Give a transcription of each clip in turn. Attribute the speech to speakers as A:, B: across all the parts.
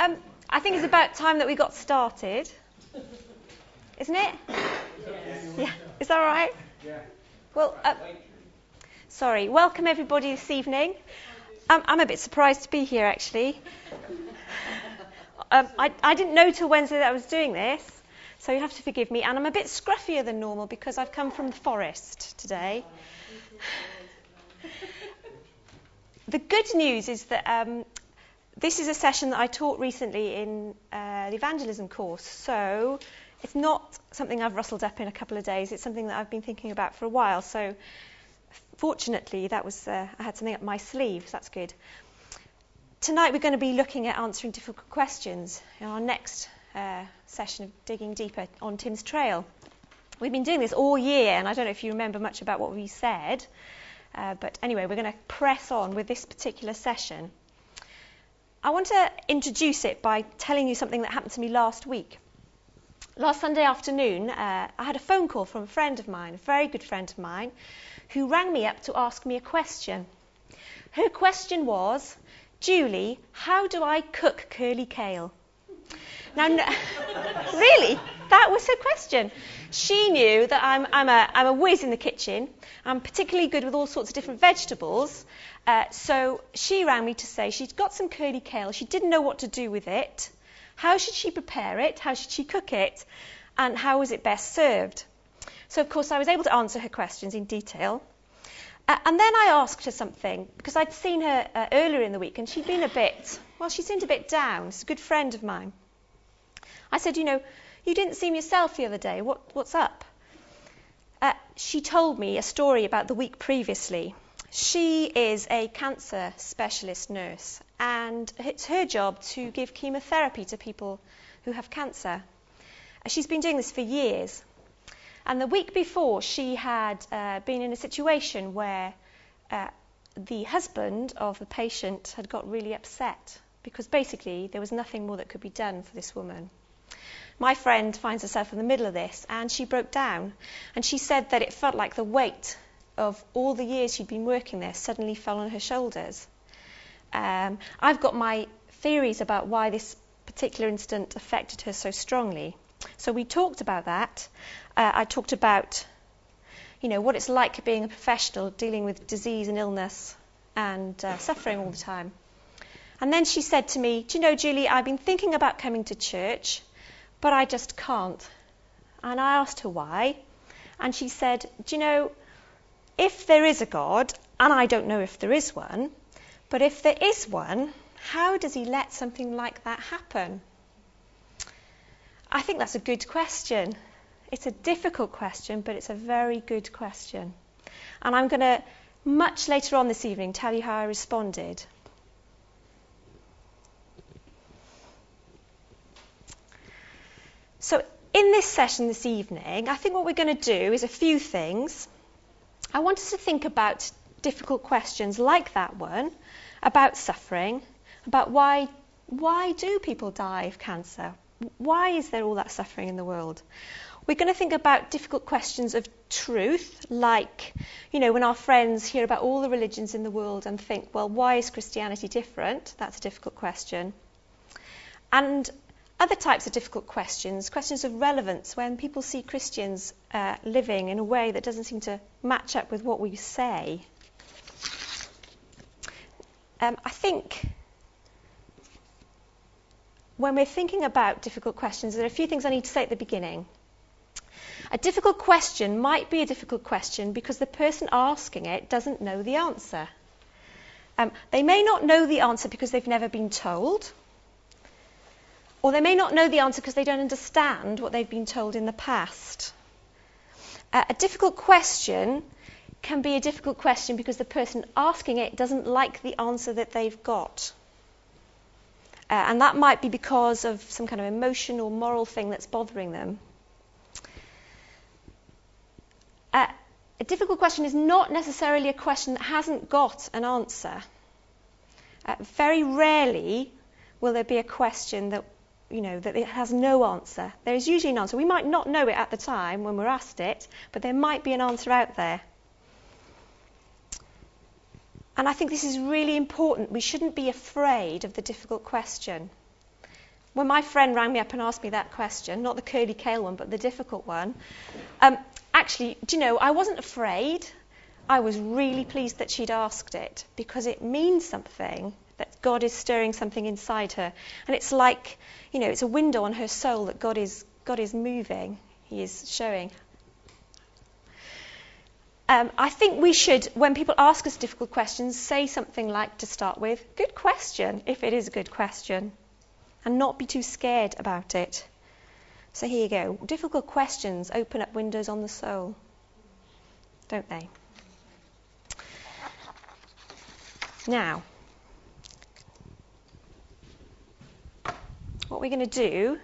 A: Um, I think it's about time that we got started. Isn't it? Yeah. Is that all right? Yeah. Well, uh, sorry. Welcome everybody this evening. Um, I'm a bit surprised to be here actually. Um, I, I didn't know till Wednesday that I was doing this, so you have to forgive me. And I'm a bit scruffier than normal because I've come from the forest today. the good news is that um, this is a session that I taught recently in uh, the evangelism course, so it's not something I've rustled up in a couple of days. It's something that I've been thinking about for a while. So, fortunately, that was uh, I had something up my sleeve. So that's good. Tonight we're going to be looking at answering difficult questions in our next uh, session of digging deeper on Tim's trail. We've been doing this all year, and I don't know if you remember much about what we said, uh, but anyway, we're going to press on with this particular session. I want to introduce it by telling you something that happened to me last week. Last Sunday afternoon, uh, I had a phone call from a friend of mine, a very good friend of mine, who rang me up to ask me a question. Her question was, Julie, how do I cook curly kale? Now, really, that was her question. She knew that I'm, I'm, a, I'm a whiz in the kitchen. I'm particularly good with all sorts of different vegetables. Uh, so she rang me to say she'd got some curly kale. She didn't know what to do with it. How should she prepare it? How should she cook it? And how was it best served? So, of course, I was able to answer her questions in detail. Uh, and then I asked her something because I'd seen her uh, earlier in the week and she'd been a bit, well, she seemed a bit down. She's a good friend of mine. I said, You know, you didn't seem yourself the other day. What, what's up? Uh, she told me a story about the week previously. She is a cancer specialist nurse and it's her job to give chemotherapy to people who have cancer. Uh, she's been doing this for years. And the week before, she had uh, been in a situation where uh, the husband of the patient had got really upset because basically there was nothing more that could be done for this woman. My friend finds herself in the middle of this and she broke down. And she said that it felt like the weight of all the years she'd been working there suddenly fell on her shoulders. Um, I've got my theories about why this particular incident affected her so strongly. So we talked about that. Uh, I talked about, you know, what it's like being a professional dealing with disease and illness and uh, suffering all the time. And then she said to me, Do you know, Julie, I've been thinking about coming to church, but I just can't. And I asked her why. And she said, Do you know, if there is a God, and I don't know if there is one, but if there is one, how does he let something like that happen? I think that's a good question. It's a difficult question, but it's a very good question. And I'm going to, much later on this evening, tell you how I responded. So, in this session this evening, I think what we're going to do is a few things. I want us to think about difficult questions like that one about suffering, about why, why do people die of cancer? Why is there all that suffering in the world? We're going to think about difficult questions of truth, like, you know, when our friends hear about all the religions in the world and think, well, why is Christianity different? That's a difficult question. And other types of difficult questions, questions of relevance, when people see Christians uh, living in a way that doesn't seem to match up with what we say. Um, I think when we're thinking about difficult questions, there are a few things I need to say at the beginning. A difficult question might be a difficult question because the person asking it doesn't know the answer. Um, they may not know the answer because they've never been told, or they may not know the answer because they don't understand what they've been told in the past. Uh, a difficult question can be a difficult question because the person asking it doesn't like the answer that they've got. Uh, and that might be because of some kind of emotion or moral thing that's bothering them. Uh, a difficult question is not necessarily a question that hasn't got an answer. Uh, very rarely will there be a question that you know that it has no answer. There is usually an answer. We might not know it at the time when we're asked it, but there might be an answer out there. And I think this is really important. We shouldn't be afraid of the difficult question. when my friend rang me up and asked me that question, not the curly kale one, but the difficult one, um, actually, do you know, I wasn't afraid. I was really pleased that she'd asked it because it means something that God is stirring something inside her. And it's like, you know, it's a window on her soul that God is, God is moving, He is showing. Um, I think we should, when people ask us difficult questions, say something like to start with, good question, if it is a good question, and not be too scared about it. So here you go. Difficult questions open up windows on the soul, don't they? Now, what we're going to do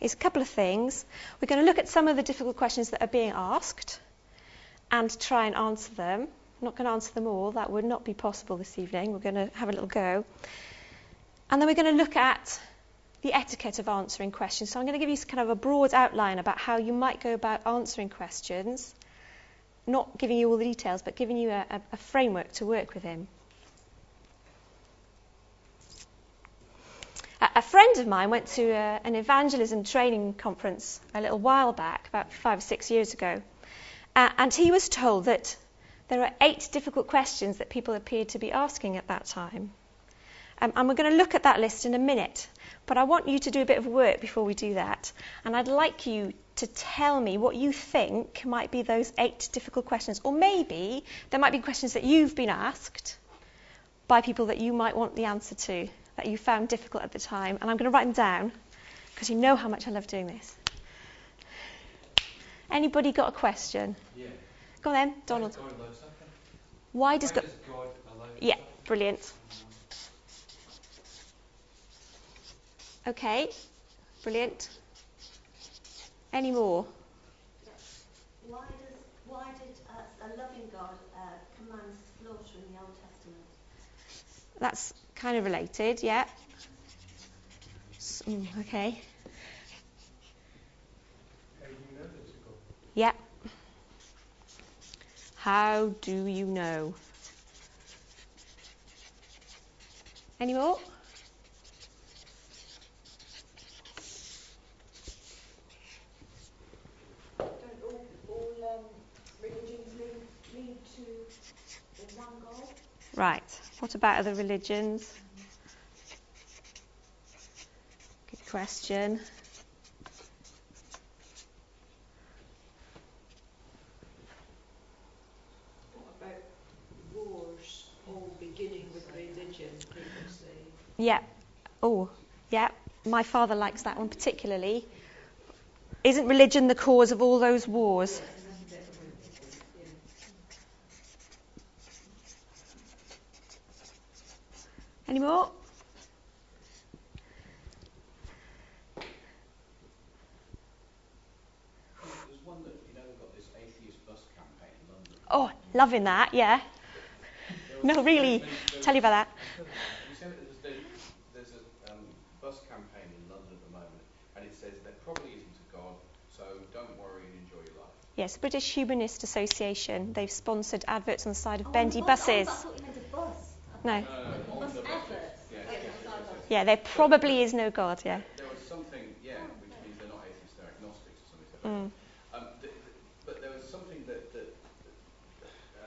A: is a couple of things. We're going to look at some of the difficult questions that are being asked and try and answer them. I'm not going to answer them all, that would not be possible this evening. We're going to have a little go. And then we're going to look at the etiquette of answering questions. So I'm going to give you kind of a broad outline about how you might go about answering questions, not giving you all the details, but giving you a, a, framework to work within. A friend of mine went to a, an evangelism training conference a little while back, about five or six years ago, uh, and he was told that there are eight difficult questions that people appeared to be asking at that time. Um, and we're going to look at that list in a minute. But I want you to do a bit of work before we do that. And I'd like you to tell me what you think might be those eight difficult questions. Or maybe there might be questions that you've been asked by people that you might want the answer to that you found difficult at the time. And I'm going to write them down because you know how much I love doing this. Anybody got a question?
B: Yeah.
A: Go on then, Donald.
B: Why does God,
A: Why does God?
B: God allow
A: Yeah, brilliant. Okay, brilliant. Any more?
C: Why does why did uh, a loving God uh, command slaughter in the Old Testament?
A: That's kind of related, yeah. S- mm, okay. Yeah. How do you know? Any more?
C: Don't all, all um, religions lead, lead to one God?
A: Right. What about other religions? Good question.
D: What about wars all beginning with religion, people?
A: Yeah. Oh, yeah. My father likes that one particularly. Isn't religion the cause of all those wars? Any more?
E: There's one that, you know, they've got this atheist bus campaign in London.
A: Oh, loving that, yeah. No, really. Tell you about that.
E: You said that there's, there's a um, bus campaign in London at the moment, and it says there probably isn't a God, so don't worry and enjoy your life.
A: Yes, British Humanist Association. They've sponsored adverts on the side of
C: Oh,
A: bendy
C: on the
A: buses. No. Yeah, there probably is no God, yeah.
E: There was something, yeah, which means they're not atheists, they're agnostics or something.
A: Mm.
E: Um, th- th- but there was something that, that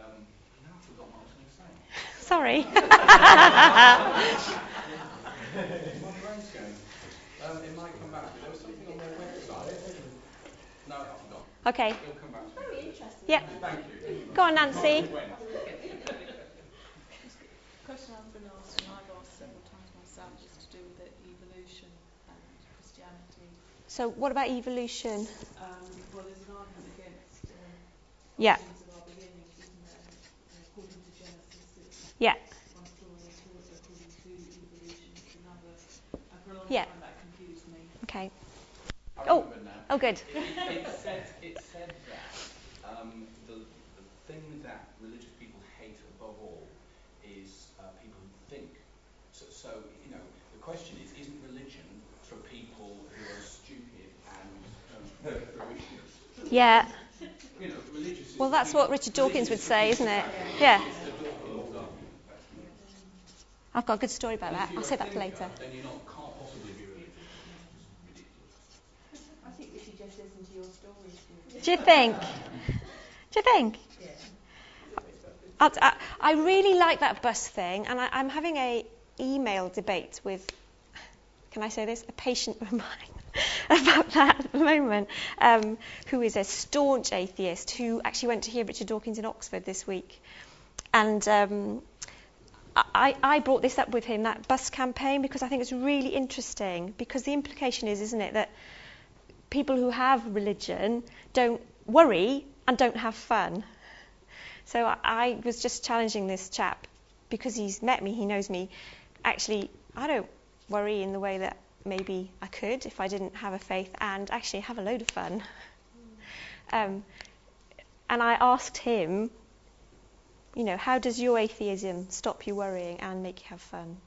E: um, now I've forgotten what I was going to say.
A: Sorry.
E: My brain's going. Um, it might come back. There was something on their website. No, I've forgotten.
A: okay.
E: It'll come back to me.
C: Very interesting.
A: Yeah.
E: Thank you.
A: Go on, Nancy.
E: When?
F: question I've been asked, and I've asked several times myself, is to do with the evolution and Christianity.
A: So, what about evolution?
F: Um, well, there's an argument against um,
A: Yeah.
F: of our beginnings, isn't there? According to Genesis, it's
A: Yeah.
F: one story, and according to evolution, it's another. And for a long
A: Yeah.
F: time, that confused me.
A: Okay. Oh. Oh, good.
E: It, it said it said that um, the, the thing that
A: Yeah. Well, that's what Richard Dawkins would say, isn't it? Yeah. I've got a good story about that. I'll say that for later. Do you think? Do you think? I, really like that bus thing, and I, I'm having a email debate with, can I say this, a patient of mine about that at the moment, um, who is a staunch atheist who actually went to hear Richard Dawkins in Oxford this week, and um, I, I brought this up with him, that bus campaign, because I think it's really interesting. Because the implication is, isn't it, that people who have religion don't worry and don't have fun. So I, I was just challenging this chap because he's met me, he knows me. Actually, I don't worry in the way that maybe I could if I didn't have a faith, and actually have a load of fun. Um, and I asked him, you know, how does your atheism stop you worrying and make you have fun?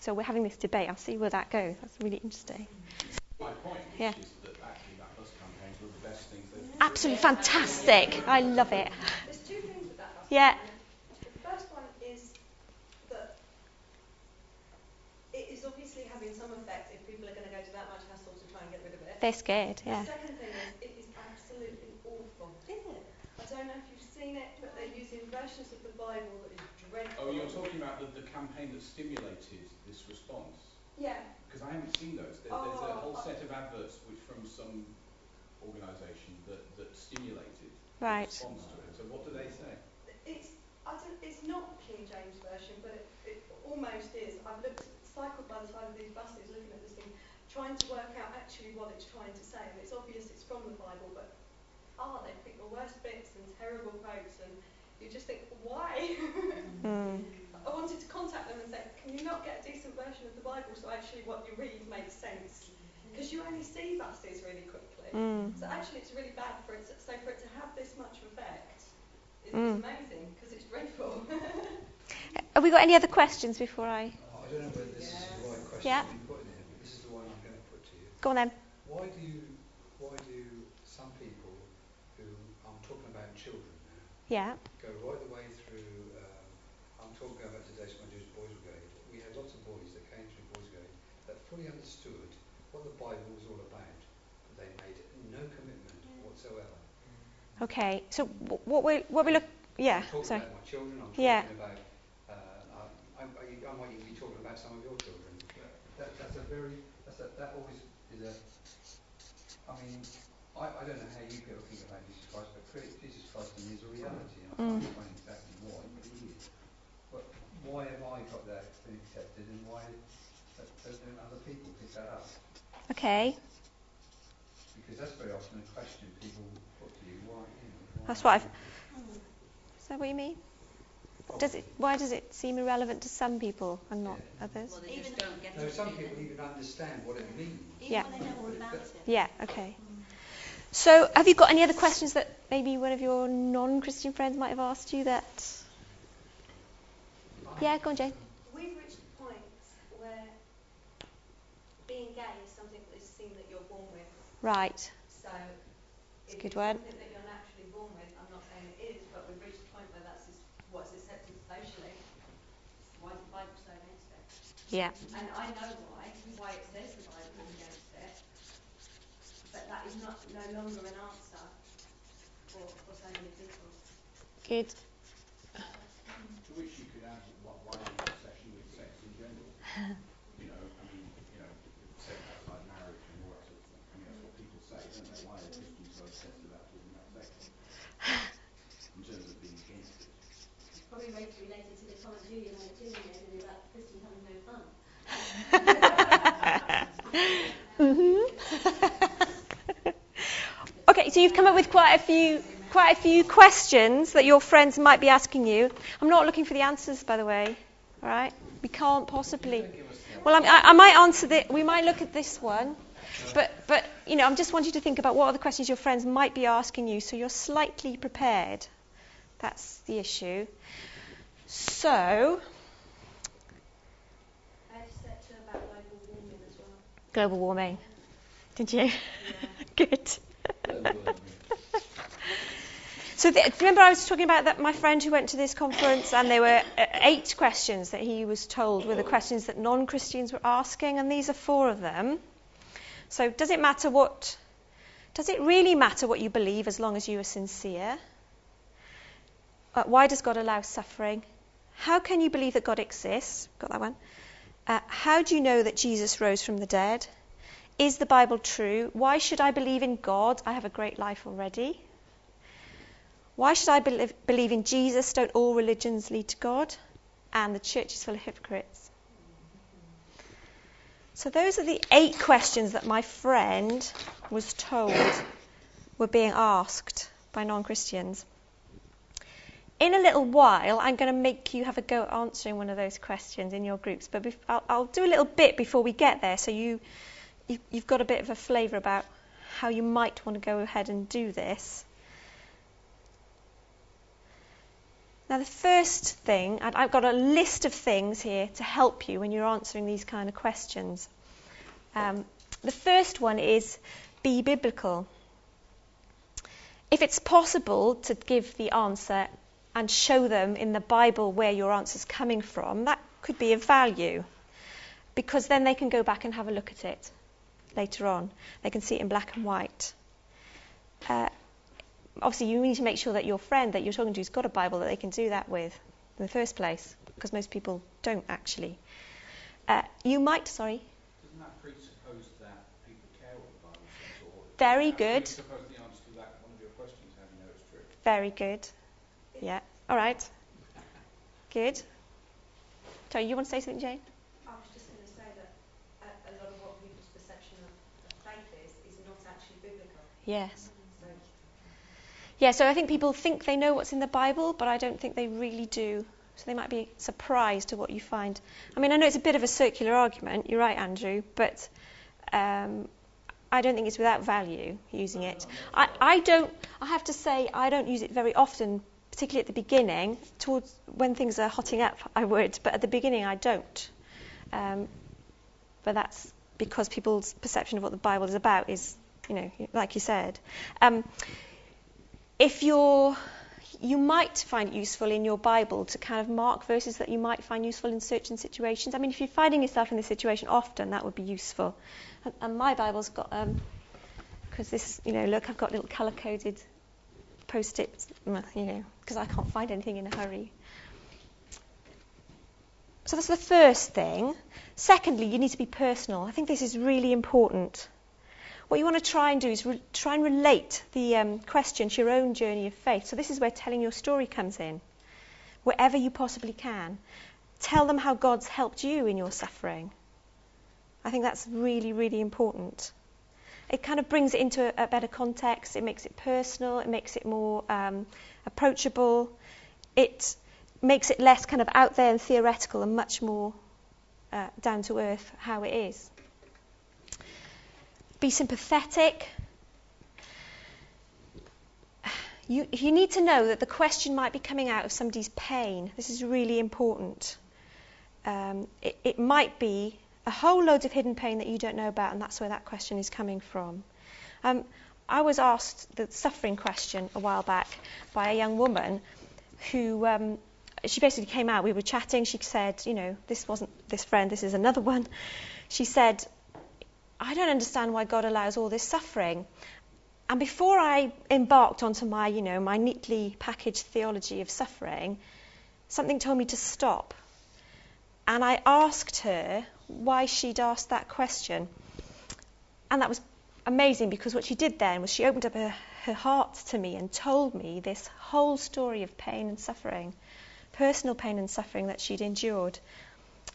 A: So we're having this debate. I'll see where that goes. That's really interesting.
E: My point
A: Yeah.
E: is that actually that bus campaigns were the best things they've
A: Absolutely fantastic. I love it.
G: There's two things with that.
A: Yeah.
G: The first one is that it is obviously having some effect if people are going to go to that much hassle to try and get rid of it.
A: They're scared, yeah.
G: The second thing is it is absolutely awful. Is it? I don't know if you've seen it, but they're using versions of the Bible that is dreadful.
E: Oh, you're talking about the, the campaign that stimulated this response?
G: Yeah.
E: Because I haven't seen those. There, there's a oh. whole
G: Oh.
E: set of adverts which from some organisation that, that stimulated
A: Right.
E: the response to it. So what do they say?
G: It's I don't, it's not King James version, but it, it almost is. I've looked cycled by the side of these buses, looking at this thing, trying to work out actually what it's trying to say, and it's obvious it's from the Bible, but ah, they pick the worst bits and terrible quotes, and you just think, why?
A: Mm.
G: I wanted to contact them and say, can you not get a decent version of the Bible so actually what you read makes sense? Because you only see buses really quickly.
A: Mm.
G: So actually, it's really bad for it. To, so for it to have this much effect is,
A: Mm.
G: amazing because it's dreadful.
A: Have we got any other questions before I
B: I don't know whether this is the right question
A: Yeah. Go on then?
B: Why do you, why do some people who, I'm talking about children now,
A: Yeah.
B: go right the way through, um, I'm talking about today, when I was Boys Brigade, we had lots of boys that came through Boys Brigade that fully understood what the Bible was all about, but they made no commitment whatsoever.
A: Okay. So wh- what we what we look yeah.
B: I'm talking
A: Sorry.
B: about my children, I'm
A: Yeah.
B: about, uh, I, I, I might even be talking about some of your children. That, that's a very, that's a, that always is I mean, I, I don't know how you people think about Jesus Christ, but Jesus Christ to me is a reality, and I can't
A: Mm.
B: explain exactly why, but he is. But why have I got that been accepted, and why don't other people pick that up?
A: Okay.
B: Because that's very often a question people put to you, why, you know, why
A: That's what I've. Is that what you mean? Does it? Why does it seem irrelevant to some people and not others?
C: Well, they just don't get
B: No,
C: it.
B: some
C: do they?
B: people even understand what it means.
C: Even
A: Yeah.
C: when they know all about it.
A: Yeah. Okay. So, have you got any other questions that maybe one of your non-Christian friends might have asked you that? Yeah, go on, Jane.
G: We've reached a point where being gay is something that is seen that you're born with.
A: Right.
G: So if
A: good
G: it's
A: one.
G: something that you're naturally born with, I'm not saying it is, but we've reached a point where that's just what's accepted socially. Why is the Bible so against it?
A: Yeah.
G: And I know why, why it says the Bible is against it. But that is not no longer an answer for, for so many people.
A: Good.
E: To which you could add what, why the obsession with sex in general. you know, I mean, you know, sex outside marriage and all that sort of stuff. I mean, that's what people say, don't they? Why are Christians so obsessed about talking about sex? In terms of being against it.
C: It's probably re- related to the comment Julian made, Julian made fun. Mm-hmm.
A: Okay, so you've come up with quite a few quite a few questions that your friends might be asking you. I'm not looking for the answers, by the way. All right? We can't possibly. Well, I, I might answer the. We might look at this one, but but you know, I'm just want you to think about what other questions your friends might be asking you, so you're slightly prepared. That's the issue. So,
G: I had to set to about global warming as well.
A: Global warming. Did you? Good. So th- remember, I was talking about that my friend who went to this conference, and there were uh, eight questions that he was told were the questions that non-Christians were asking, and these are four of them. So does it matter what Does it really matter what you believe as long as you are sincere? Uh, why does God allow suffering? How can you believe that God exists? Got that one? Uh, how do you know that Jesus rose from the dead? Is the Bible true? Why should I believe in God? I have a great life already. Why should I believe, believe in Jesus? Don't all religions lead to God? And the church is full of hypocrites. So, those are the eight questions that my friend was told were being asked by non Christians. In a little while, I'm going to make you have a go at answering one of those questions in your groups, but bef- I'll, I'll, do a little bit before we get there so you, you, you've got a bit of a flavour about how you might want to go ahead and do this. Now, the first thing, I've got a list of things here to help you when you're answering these kind of questions. Um, the first one is be biblical. If it's possible to give the answer and show them in the Bible where your answer's coming from, that could be of value because then they can go back and have a look at it later on. They can see it in black and white. Uh, obviously you need to make sure that your friend that you're talking to has got a Bible that they can do that with in the first place, because most people don't actually. Uh, you might, sorry.
E: Doesn't that presuppose that people care what the Bible says? Or
A: Very good.
E: Presuppose the answer to that one of your questions, how do you know it's true?
A: Very good. Yeah. All right. Good. Sorry, you want to say something, Jane?
C: I was just going to say that a, a lot of what people's perception of, faith is is not actually biblical.
A: Yes.
C: So
A: Yeah, so I think people think they know what's in the Bible, but I don't think they really do. So they might be surprised at what you find. I mean, I know it's a bit of a circular argument. You're right, Andrew, but um, I don't think it's without value using it. I, I don't. I have to say, I don't use it very often, particularly at the beginning. Towards when things are hotting up, I would, but at the beginning, I don't. Um, but that's because people's perception of what the Bible is about is, you know, like you said. Um, if you're you might find it useful in your Bible to kind of mark verses that you might find useful in certain situations. I mean, if you're finding yourself in this situation often, that would be useful. And, and my Bible's got, because um, this, you know, look, I've got little colour coded post its, you know, because I can't find anything in a hurry. So that's the first thing. Secondly, you need to be personal. I think this is really important. What you want to try and do is re- try and relate the um, question to your own journey of faith. So this is where telling your story comes in. Wherever you possibly can, tell them how God's helped you in your suffering. I think that's really, really important. It kind of brings it into a, a better context. It makes it personal. It makes it more um, approachable. It makes it less kind of out there and theoretical and much more uh, down to earth how it is. Be sympathetic. You, you need to know that the question might be coming out of somebody's pain. This is really important. Um, it, it might be a whole load of hidden pain that you don't know about, and that's where that question is coming from. Um, I was asked the suffering question a while back by a young woman who um, she basically came out. We were chatting. She said, you know, this wasn't this friend, this is another one. She said, I don't understand why God allows all this suffering. And before I embarked onto my, you know, my neatly packaged theology of suffering, something told me to stop. And I asked her why she'd asked that question. And that was amazing because what she did then was she opened up her, her heart to me and told me this whole story of pain and suffering, personal pain and suffering that she'd endured.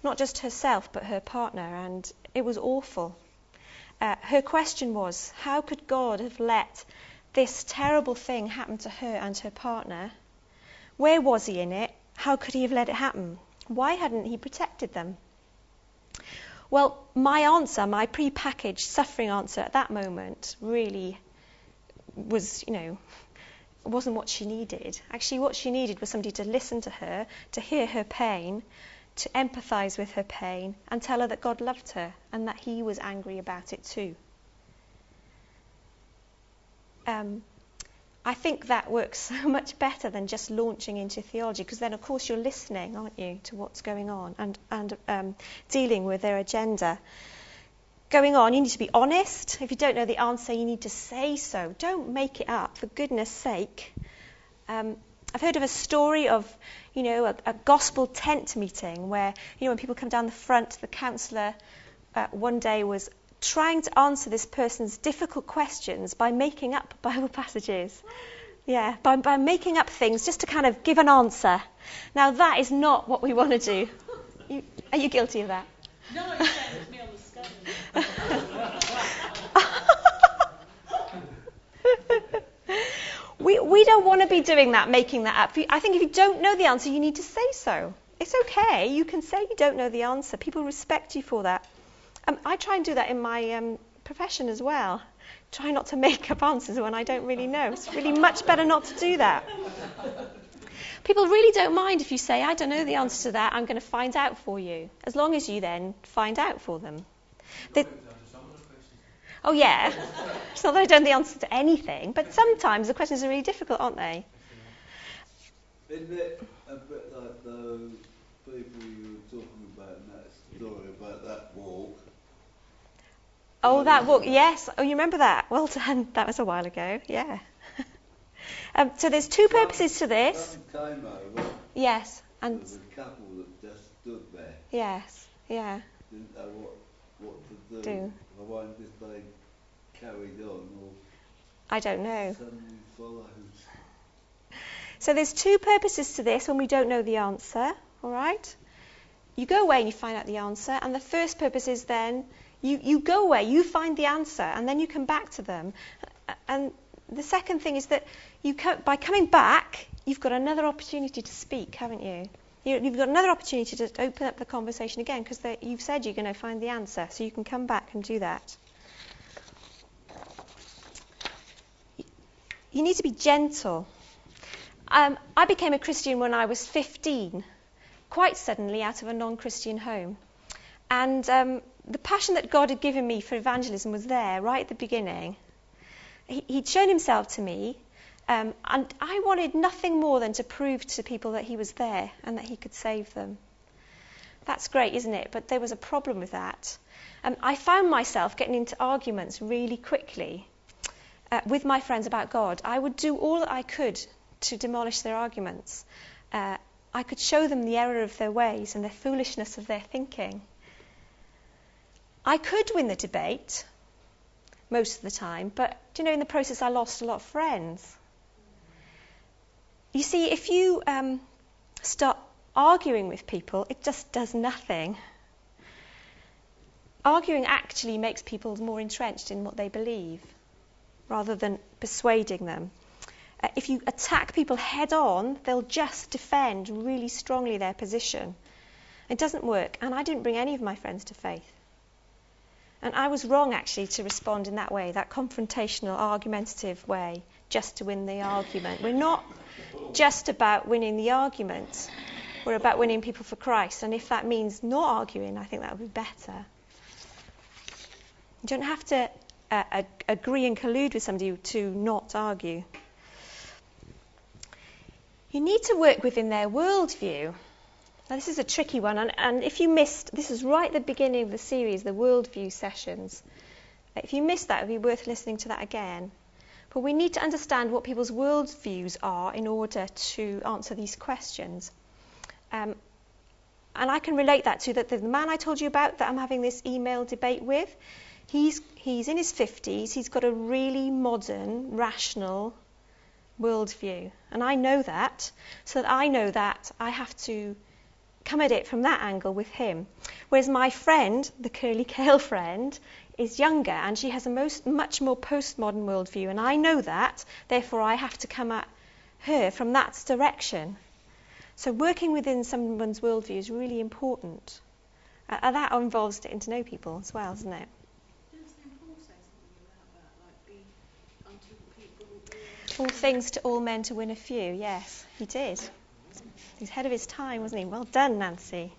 A: Not just herself, but her partner. And it was awful. Uh, her question was, how could God have let this terrible thing happen to her and her partner? Where was he in it? How could he have let it happen? Why hadn't he protected them? Well, my answer, my pre-packaged suffering answer at that moment really was, you know, wasn't what she needed. Actually, what she needed was somebody to listen to her, to hear her pain, to empathize with her pain and tell her that God loved her and that He was angry about it too. Um, I think that works so much better than just launching into theology because then, of course, you're listening, aren't you, to what's going on and, and um, dealing with their agenda. going on, you need to be honest. If you don't know the answer, you need to say so. Don't make it up, for goodness sake. Um, I've heard of a story of, you know, a, a, gospel tent meeting where, you know, when people come down the front, the counsellor uh, one day was trying to answer this person's difficult questions by making up Bible passages. Yeah, by, by making up things just to kind of give an answer. Now, that is not what we want to do. You, are you guilty of that?
F: No, me on the
A: we, we don't want to be doing that, making that up. I think if you don't know the answer, you need to say so. It's okay. You can say you don't know the answer. People respect you for that. Um, I try and do that in my um, profession as well. Try not to make up answers when I don't really know. It's really much better not to do that. People really don't mind if you say, I don't know the answer to that, I'm going to find out for you, as long as you then find out for them. They, oh, yeah. it's not that I don't know the answer to anything, but sometimes the questions are really difficult, aren't they?
H: Isn't it a bit like those people you were talking about in that story about that walk?
A: Oh, that walk, yes. Oh, you remember that? Well done. That was a while ago, yeah. um, so there's two purposes to this. Yes,
H: there
A: and
H: was a couple that just stood there,
A: yes, yeah,
H: didn't know what, what to do.
A: Do.
H: I wonder if they carried on or
A: I don't know. So there's two purposes to this when we don't know the answer, all right? You go away and you find out the answer, and the first purpose is then you, you go away, you find the answer, and then you come back to them. And the second thing is that you by coming back, you've got another opportunity to speak, haven't you? you you've got another opportunity to open up the conversation again because you've said you're going to find the answer, so you can come back and do that. You need to be gentle. Um, I became a Christian when I was 15, quite suddenly out of a non Christian home. And um, the passion that God had given me for evangelism was there right at the beginning. He, would shown himself to me, um, and I wanted nothing more than to prove to people that he was there and that he could save them. That's great, isn't it? But there was a problem with that. Um, I found myself getting into arguments really quickly uh, with my friends about God. I would do all that I could to demolish their arguments. Uh, I could show them the error of their ways and the foolishness of their thinking. I could win the debate most of the time, but do you know, in the process, I lost a lot of friends. You see, if you um, start arguing with people, it just does nothing. Arguing actually makes people more entrenched in what they believe rather than persuading them. Uh, if you attack people head on, they'll just defend really strongly their position. It doesn't work, and I didn't bring any of my friends to faith. And I was wrong actually to respond in that way, that confrontational, argumentative way, just to win the argument. We're not just about winning the argument, we're about winning people for Christ. And if that means not arguing, I think that would be better. You don't have to uh, agree and collude with somebody to not argue. You need to work within their worldview. Now, this is a tricky one, and, and if you missed, this is right at the beginning of the series, the worldview sessions. If you missed that, it would be worth listening to that again. But we need to understand what people's worldviews are in order to answer these questions. Um, and I can relate that to that the man I told you about that I'm having this email debate with. He's, he's in his 50s, he's got a really modern, rational worldview. And I know that, so that I know that I have to come at it from that angle with him. Whereas my friend, the curly kale friend, is younger and she has a most, much more postmodern worldview, and I know that, therefore I have to come at her from that direction. So working within someone's worldview is really important. Uh, and that involves getting to know people as well, doesn't it? All things to all men to win a few. Yes, he did. He's ahead of his time, wasn't he? Well done, Nancy.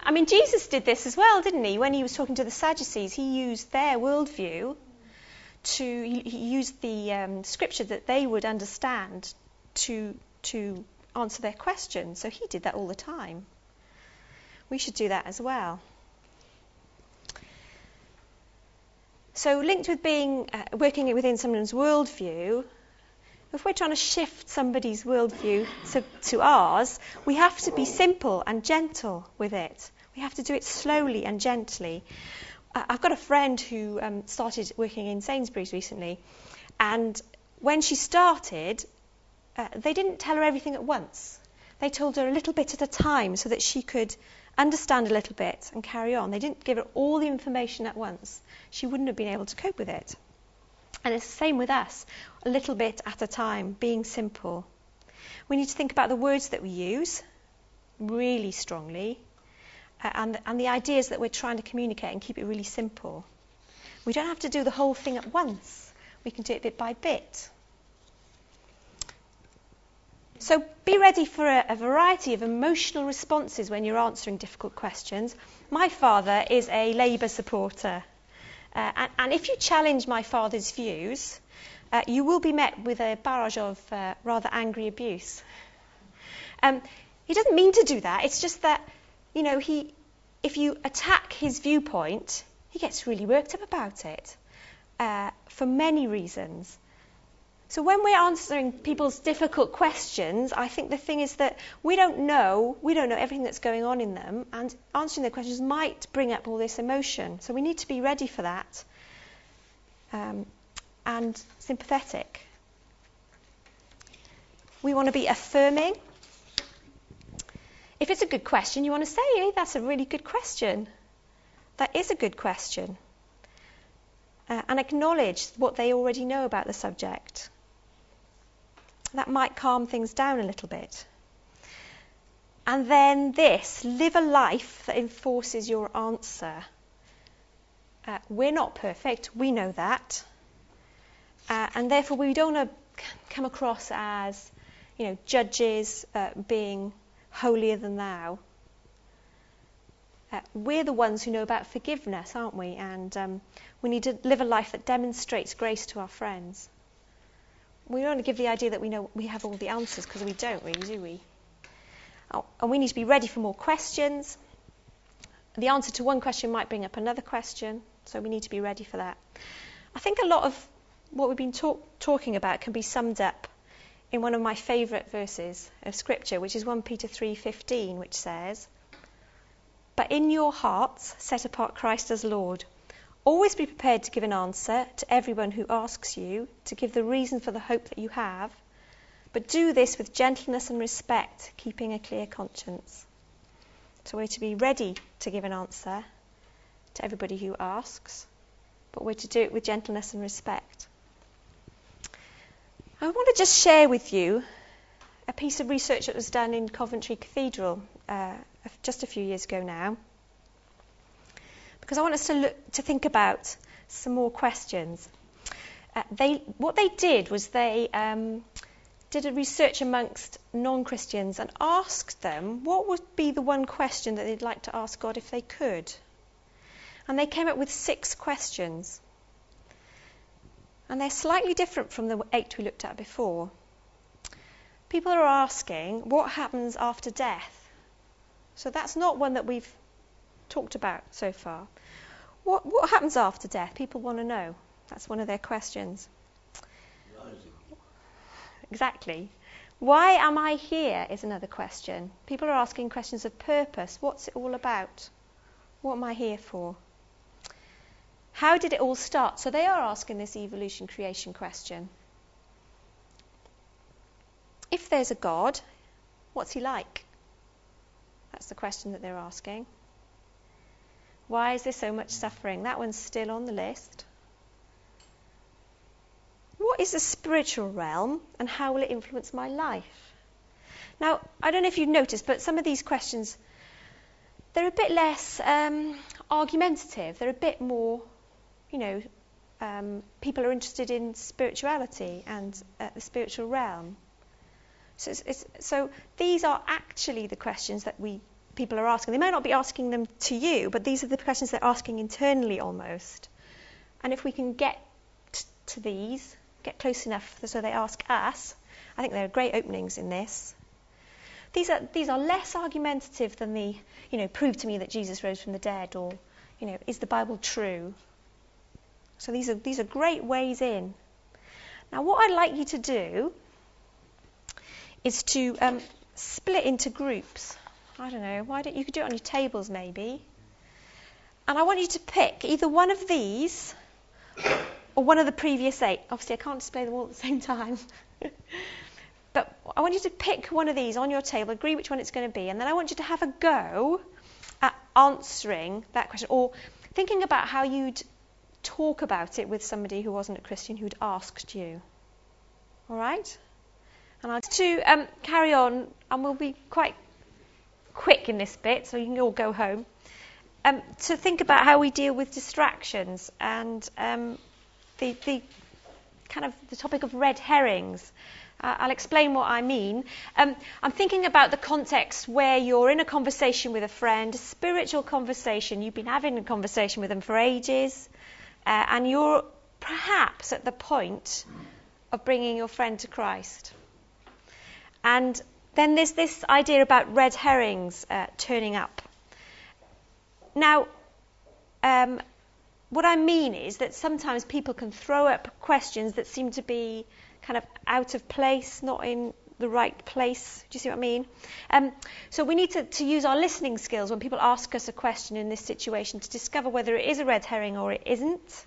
A: I mean, Jesus did this as well, didn't he? When he was talking to the Sadducees, he used their worldview to, he used the um, scripture that they would understand to, to answer their questions. So he did that all the time. We should do that as well. So, linked with being uh, working within someone's worldview, if we're trying to shift somebody's worldview to, to ours, we have to be simple and gentle with it. We have to do it slowly and gently. I've got a friend who um, started working in Sainsbury's recently, and when she started, uh, they didn't tell her everything at once. They told her a little bit at a time so that she could understand a little bit and carry on. They didn't give her all the information at once. She wouldn't have been able to cope with it. And it's the same with us, a little bit at a time, being simple. We need to think about the words that we use really strongly uh, and, and the ideas that we're trying to communicate and keep it really simple. We don't have to do the whole thing at once, we can do it bit by bit. So be ready for a, a, variety of emotional responses when you're answering difficult questions. My father is a Labour supporter. Uh, and, and, if you challenge my father's views, uh, you will be met with a barrage of uh, rather angry abuse. Um, he doesn't mean to do that. It's just that, you know, he, if you attack his viewpoint, he gets really worked up about it uh, for many reasons. So when we're answering people's difficult questions, I think the thing is that we don't know, we don't know everything that's going on in them, and answering their questions might bring up all this emotion. So we need to be ready for that um, and sympathetic. We want to be affirming. If it's a good question, you want to say, hey, that's a really good question. That is a good question. Uh, and acknowledge what they already know about the subject that might calm things down a little bit. And then this live a life that enforces your answer. Uh, we're not perfect, we know that. Uh, and therefore, we don't want to come across as, you know, judges uh, being holier than thou. Uh, we're the ones who know about forgiveness, aren't we? And um, we need to live a life that demonstrates grace to our friends we don't want to give the idea that we know we have all the answers because we don't really, do we? Oh, and we need to be ready for more questions. The answer to one question might bring up another question, so we need to be ready for that. I think a lot of what we've been talk- talking about can be summed up in one of my favourite verses of Scripture, which is 1 Peter 3:15, which says, "But in your hearts set apart Christ as Lord." Always be prepared to give an answer to everyone who asks you, to give the reason for the hope that you have, but do this with gentleness and respect, keeping a clear conscience. So we're to be ready to give an answer to everybody who asks, but we're to do it with gentleness and respect. I want to just share with you a piece of research that was done in Coventry Cathedral uh, just a few years ago now because I want us to look, to think about some more questions. Uh, they, what they did was they um, did a research amongst non-Christians and asked them what would be the one question that they'd like to ask God if they could. And they came up with six questions. And they're slightly different from the eight we looked at before. People are asking, what happens after death? So that's not one that we've talked about so far. What, what happens after death? People want to know. That's one of their questions.
H: Rising.
A: Exactly. Why am I here is another question. People are asking questions of purpose. What's it all about? What am I here for? How did it all start? So they are asking this evolution creation question. If there's a God, what's he like? That's the question that they're asking. Why is there so much suffering? That one's still on the list. What is the spiritual realm and how will it influence my life? Now, I don't know if you've noticed, but some of these questions, they're a bit less um, argumentative. They're a bit more, you know, um, people are interested in spirituality and uh, the spiritual realm. So, it's, it's, so these are actually the questions that we people are asking. They may not be asking them to you, but these are the questions they're asking internally almost. And if we can get t- to these, get close enough so they ask us, I think there are great openings in this. These are, these are less argumentative than the, you know, prove to me that Jesus rose from the dead or, you know, is the Bible true? So these are, these are great ways in. Now, what I'd like you to do is to um, split into groups. I don't know, why don't you could do it on your tables maybe. And I want you to pick either one of these or one of the previous eight. Obviously, I can't display them all at the same time. but I want you to pick one of these on your table, agree which one it's going to be, and then I want you to have a go at answering that question or thinking about how you'd talk about it with somebody who wasn't a Christian who'd asked you. All right? And I'll to um, carry on, and we'll be quite quick in this bit, so you can all go home. Um, to think about how we deal with distractions and um, the, the kind of the topic of red herrings. Uh, I'll explain what I mean. Um, I'm thinking about the context where you're in a conversation with a friend, a spiritual conversation. You've been having a conversation with them for ages, uh, and you're perhaps at the point of bringing your friend to Christ. And then there's this idea about red herrings uh, turning up. Now, um, what I mean is that sometimes people can throw up questions that seem to be kind of out of place, not in the right place. Do you see what I mean? Um, so we need to, to, use our listening skills when people ask us a question in this situation to discover whether it is a red herring or it isn't.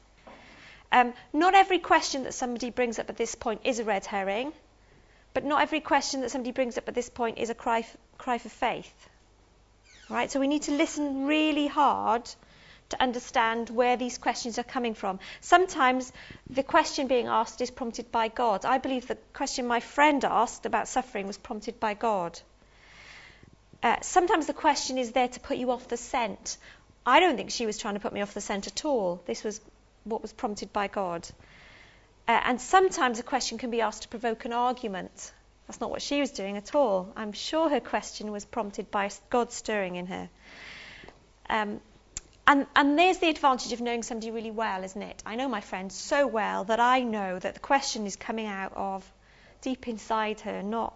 A: Um, not every question that somebody brings up at this point is a red herring. But not every question that somebody brings up at this point is a cry, f- cry for faith. Right? So we need to listen really hard to understand where these questions are coming from. Sometimes the question being asked is prompted by God. I believe the question my friend asked about suffering was prompted by God. Uh, sometimes the question is there to put you off the scent. I don't think she was trying to put me off the scent at all. This was what was prompted by God. Uh, and sometimes a question can be asked to provoke an argument. That's not what she was doing at all. I'm sure her question was prompted by God stirring in her. Um, and, and there's the advantage of knowing somebody really well, isn't it? I know my friend so well that I know that the question is coming out of deep inside her, not,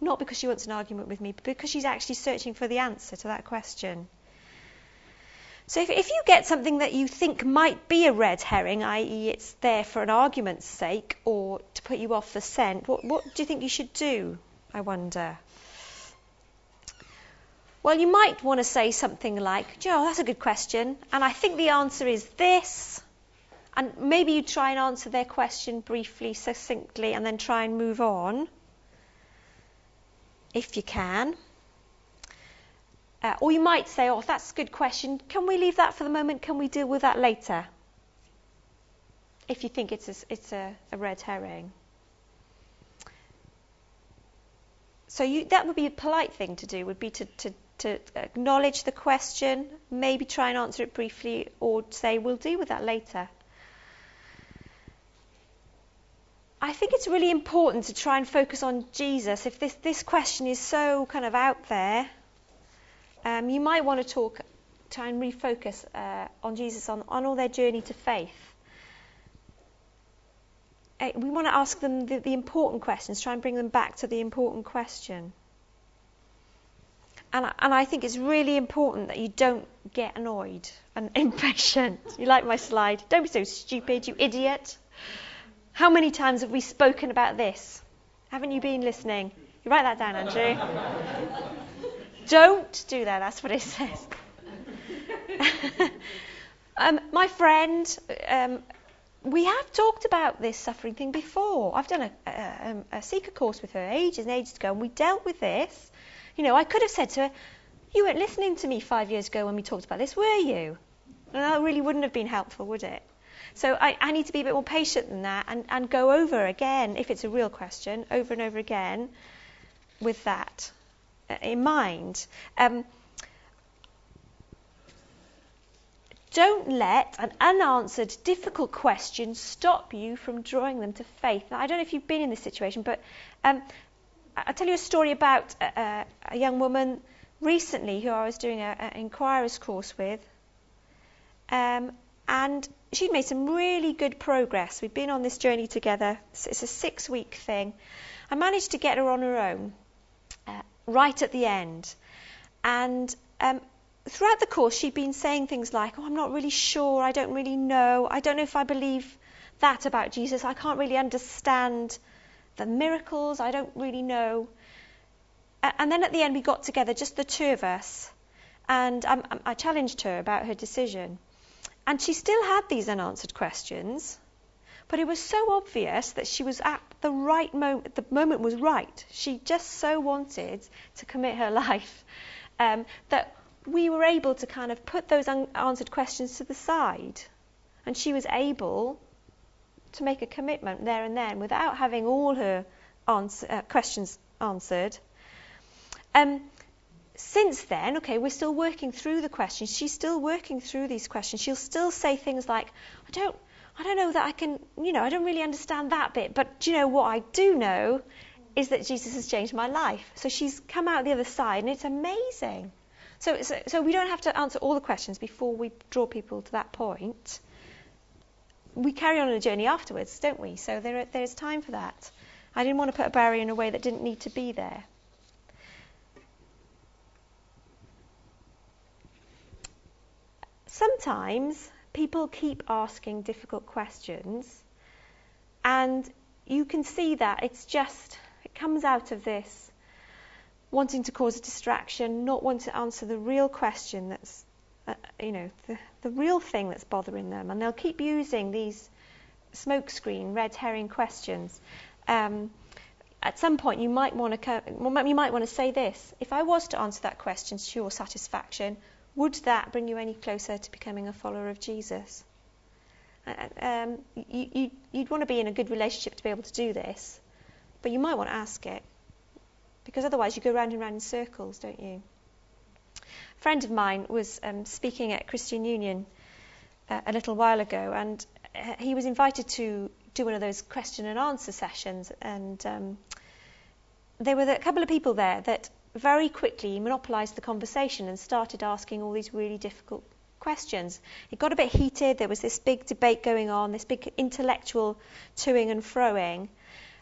A: not because she wants an argument with me, but because she's actually searching for the answer to that question. So if, if you get something that you think might be a red herring, i.e., it's there for an argument's sake or to put you off the scent, what, what do you think you should do? I wonder. Well, you might want to say something like, Joe, that's a good question, and I think the answer is this. And maybe you try and answer their question briefly, succinctly, and then try and move on, if you can. Uh, or you might say, oh, that's a good question. Can we leave that for the moment? Can we deal with that later? If you think it's a, it's a, a red herring. So you, that would be a polite thing to do, would be to, to, to acknowledge the question, maybe try and answer it briefly, or say, we'll deal with that later. I think it's really important to try and focus on Jesus. If this, this question is so kind of out there, um, you might want to talk, try and refocus uh, on Jesus on, on all their journey to faith. Uh, we want to ask them the, the important questions, try and bring them back to the important question. And, and I think it's really important that you don't get annoyed and impatient. You like my slide? Don't be so stupid, you idiot. How many times have we spoken about this? Haven't you been listening? You write that down, Andrew. Don't do that, that's what it says. um, my friend, um, we have talked about this suffering thing before. I've done a, a, um, a, seeker course with her ages and ages ago, and we dealt with this. You know, I could have said to her, You weren't listening to me five years ago when we talked about this, were you? And that really wouldn't have been helpful, would it? So I, I need to be a bit more patient than that and, and go over again, if it's a real question, over and over again with that. Uh, in mind. Um, don't let an unanswered, difficult question stop you from drawing them to faith. Now, I don't know if you've been in this situation, but um, I'll tell you a story about a, a, young woman recently who I was doing an inquirer's course with. Um, and she'd made some really good progress. We'd been on this journey together. It's a six week thing. I managed to get her on her own right at the end. And um, throughout the course, she'd been saying things like, Oh, I'm not really sure. I don't really know. I don't know if I believe that about Jesus. I can't really understand the miracles. I don't really know. And then at the end, we got together, just the two of us, and I challenged her about her decision. And she still had these unanswered questions, but it was so obvious that she was at the right moment. The moment was right. She just so wanted to commit her life um, that we were able to kind of put those unanswered questions to the side. And she was able to make a commitment there and then without having all her answer, uh, questions answered. Um, since then, okay, we're still working through the questions. She's still working through these questions. She'll still say things like, I don't, I don't know that I can, you know, I don't really understand that bit, but do you know what I do know is that Jesus has changed my life. So she's come out the other side, and it's amazing. So, so, so we don't have to answer all the questions before we draw people to that point. We carry on a journey afterwards, don't we? So there, there's time for that. I didn't want to put a barrier in a way that didn't need to be there. Sometimes people keep asking difficult questions, and you can see that it's just, it comes out of this wanting to cause a distraction, not wanting to answer the real question that's, uh, you know, the, the real thing that's bothering them. And they'll keep using these smokescreen, red herring questions. Um, at some point, you might want to you might want to say this: If I was to answer that question to your satisfaction, would that bring you any closer to becoming a follower of Jesus? Uh, um, you, would want to be in a good relationship to be able to do this, but you might want to ask it. Because otherwise, you go round and round in circles, don't you? A friend of mine was um, speaking at Christian Union uh, a little while ago, and uh, he was invited to do one of those question and answer sessions. And um, there were a couple of people there that very quickly monopolised the conversation and started asking all these really difficult questions. It got a bit heated. There was this big debate going on, this big intellectual toing and froing.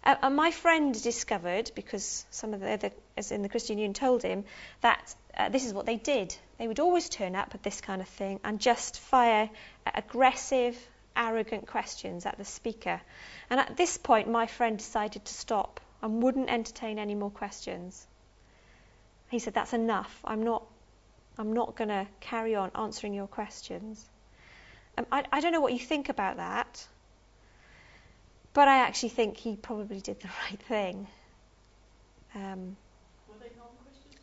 A: Uh, and my friend discovered, because some of the other, as in the Christian Union, told him that uh, this is what they did. They would always turn up at this kind of thing and just fire aggressive, arrogant questions at the speaker. And at this point, my friend decided to stop and wouldn't entertain any more questions. He said, "That's enough. I'm not. I'm not going to carry on answering your questions." Um, I, I don't know what you think about that. But I actually think he probably did the right thing. Um,
D: were they?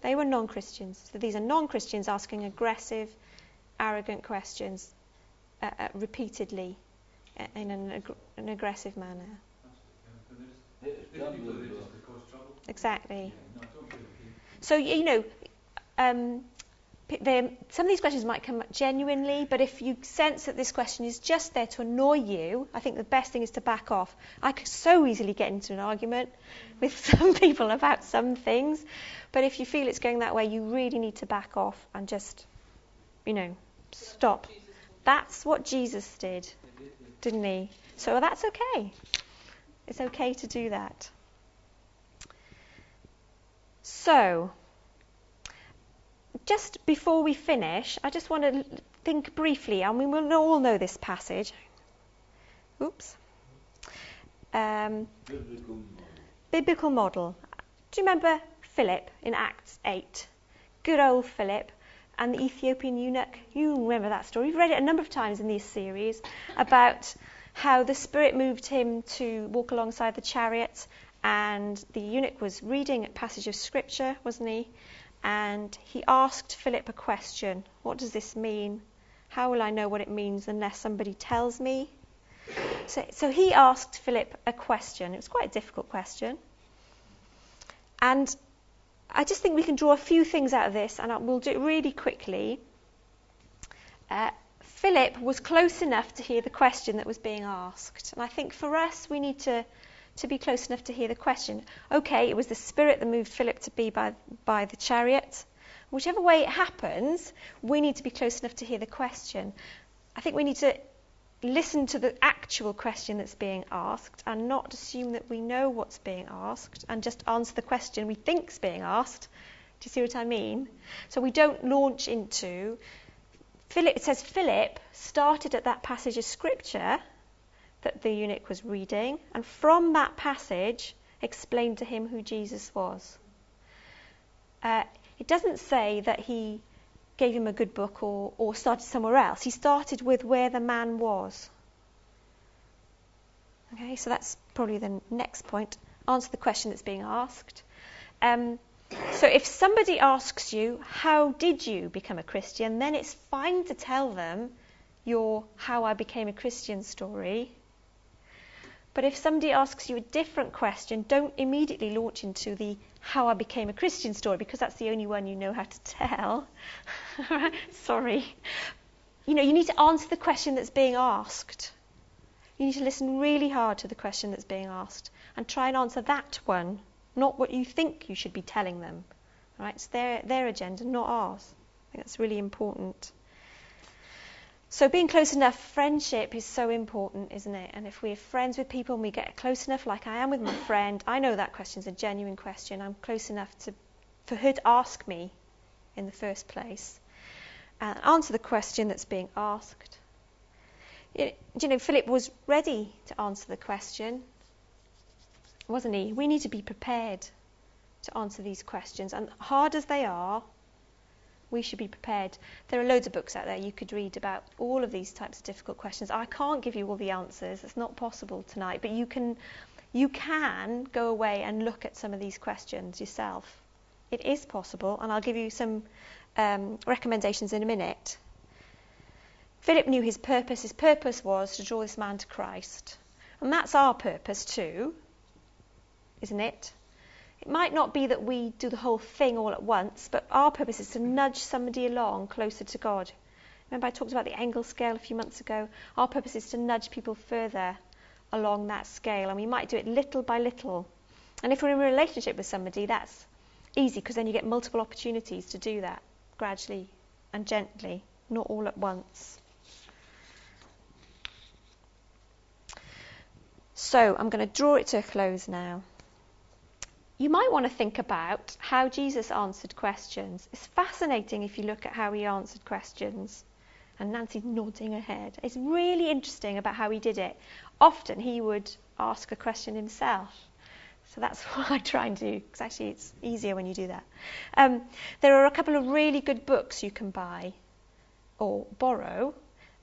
A: They were non-Christians. So these are non-Christians asking aggressive, arrogant questions uh, uh, repeatedly uh, in an, ag- an, aggressive manner. Exactly. So you know, um, some of these questions might come up genuinely, but if you sense that this question is just there to annoy you, I think the best thing is to back off. I could so easily get into an argument with some people about some things, but if you feel it's going that way, you really need to back off and just, you know, stop. That's what Jesus did, didn't he? So that's okay. It's okay to do that. So, just before we finish, I just want to think briefly, and we will all know this passage. Oops. Um, biblical, model. biblical model. Do you remember Philip in Acts 8? Good old Philip and the Ethiopian eunuch. You remember that story. We've read it a number of times in this series about how the Spirit moved him to walk alongside the chariot, and the eunuch was reading a passage of Scripture, wasn't he? and he asked Philip a question What does this mean? How will I know what it means unless somebody tells me? So, so he asked Philip a question. It was quite a difficult question. And I just think we can draw a few things out of this, and we'll do it really quickly. Uh, Philip was close enough to hear the question that was being asked. And I think for us, we need to to be close enough to hear the question. Okay, it was the Spirit that moved Philip to be by, by the chariot. Whichever way it happens, we need to be close enough to hear the question. I think we need to listen to the actual question that's being asked and not assume that we know what's being asked and just answer the question we think's being asked Do you see what I mean? So we don't launch into. Philip, it says Philip started at that passage of scripture that the eunuch was reading, and from that passage explained to him who Jesus was. Uh, it doesn't say that he gave him a good book or, or started somewhere else. He started with where the man was. Okay, so that's probably the next point. Answer the question that's being asked. Um, so if somebody asks you, how did you become a Christian, then it's fine to tell them your how I became a Christian story. But if somebody asks you a different question, don't immediately launch into the how I became a Christian story because that's the only one you know how to tell. Sorry. You know, you need to answer the question that's being asked. You need to listen really hard to the question that's being asked and try and answer that one, not what you think you should be telling them. Right? It's their, their agenda, not ours. I think that's really important. So being close enough, friendship is so important, isn't it? And if we're friends with people and we get close enough, like I am with my friend, I know that question is a genuine question. I'm close enough to, for her to ask me in the first place and answer the question that's being asked. You know, Philip was ready to answer the question, wasn't he? We need to be prepared to answer these questions, and hard as they are, we should be prepared. There are loads of books out there you could read about all of these types of difficult questions. I can't give you all the answers. It's not possible tonight, but you can you can go away and look at some of these questions yourself. It is possible, and I'll give you some um, recommendations in a minute. Philip knew his purpose. His purpose was to draw this man to Christ. And that's our purpose too, isn't it? It might not be that we do the whole thing all at once, but our purpose is to nudge somebody along closer to God. Remember, I talked about the Engel scale a few months ago? Our purpose is to nudge people further along that scale, and we might do it little by little. And if we're in a relationship with somebody, that's easy because then you get multiple opportunities to do that gradually and gently, not all at once. So I'm going to draw it to a close now you might want to think about how Jesus answered questions. It's fascinating if you look at how he answered questions. And Nancy's nodding her head. It's really interesting about how he did it. Often he would ask a question himself. So that's what I try and do, because actually it's easier when you do that. Um, there are a couple of really good books you can buy or borrow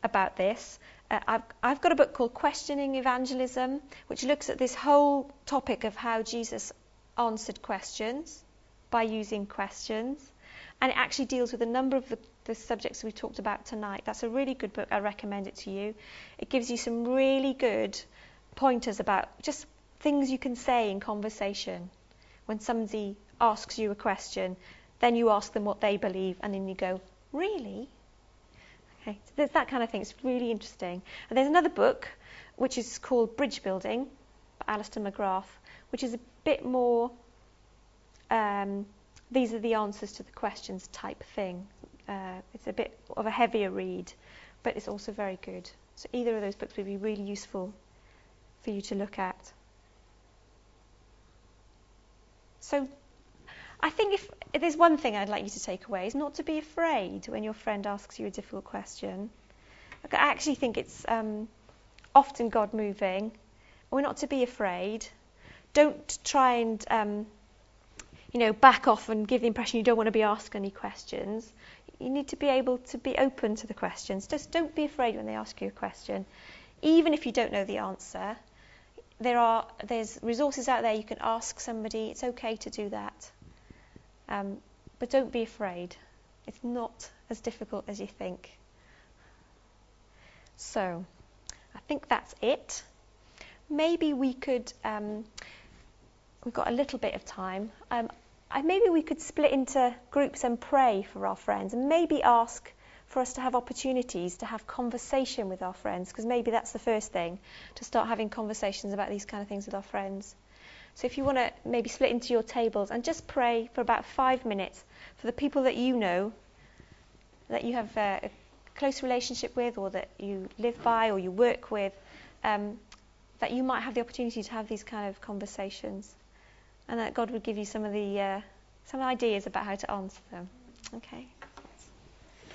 A: about this. Uh, I've, I've got a book called Questioning Evangelism, which looks at this whole topic of how Jesus answered questions by using questions. And it actually deals with a number of the, the subjects we talked about tonight. That's a really good book. I recommend it to you. It gives you some really good pointers about just things you can say in conversation. When somebody asks you a question, then you ask them what they believe, and then you go, Really? Okay, so there's that kind of thing. It's really interesting. And there's another book which is called Bridge Building by Alister McGrath, which is a bit more, um, these are the answers to the questions type thing. Uh, it's a bit of a heavier read, but it's also very good. So either of those books would be really useful for you to look at. So I think if, if there's one thing I'd like you to take away is not to be afraid when your friend asks you a difficult question. I actually think it's um, often God moving. We're not to be afraid don't try and um, you know back off and give the impression you don't want to be asked any questions. You need to be able to be open to the questions. Just don't be afraid when they ask you a question, even if you don't know the answer. There are there's resources out there you can ask somebody. It's okay to do that, um, but don't be afraid. It's not as difficult as you think. So, I think that's it. Maybe we could. Um, we've got a little bit of time. Um, maybe we could split into groups and pray for our friends and maybe ask for us to have opportunities to have conversation with our friends because maybe that's the first thing to start having conversations about these kind of things with our friends. So if you want to maybe split into your tables and just pray for about five minutes for the people that you know, that you have uh, a close relationship with, or that you live by, or you work with, um, that you might have the opportunity to have these kind of conversations and that God would give you some of the uh, some ideas about how to answer them. Okay.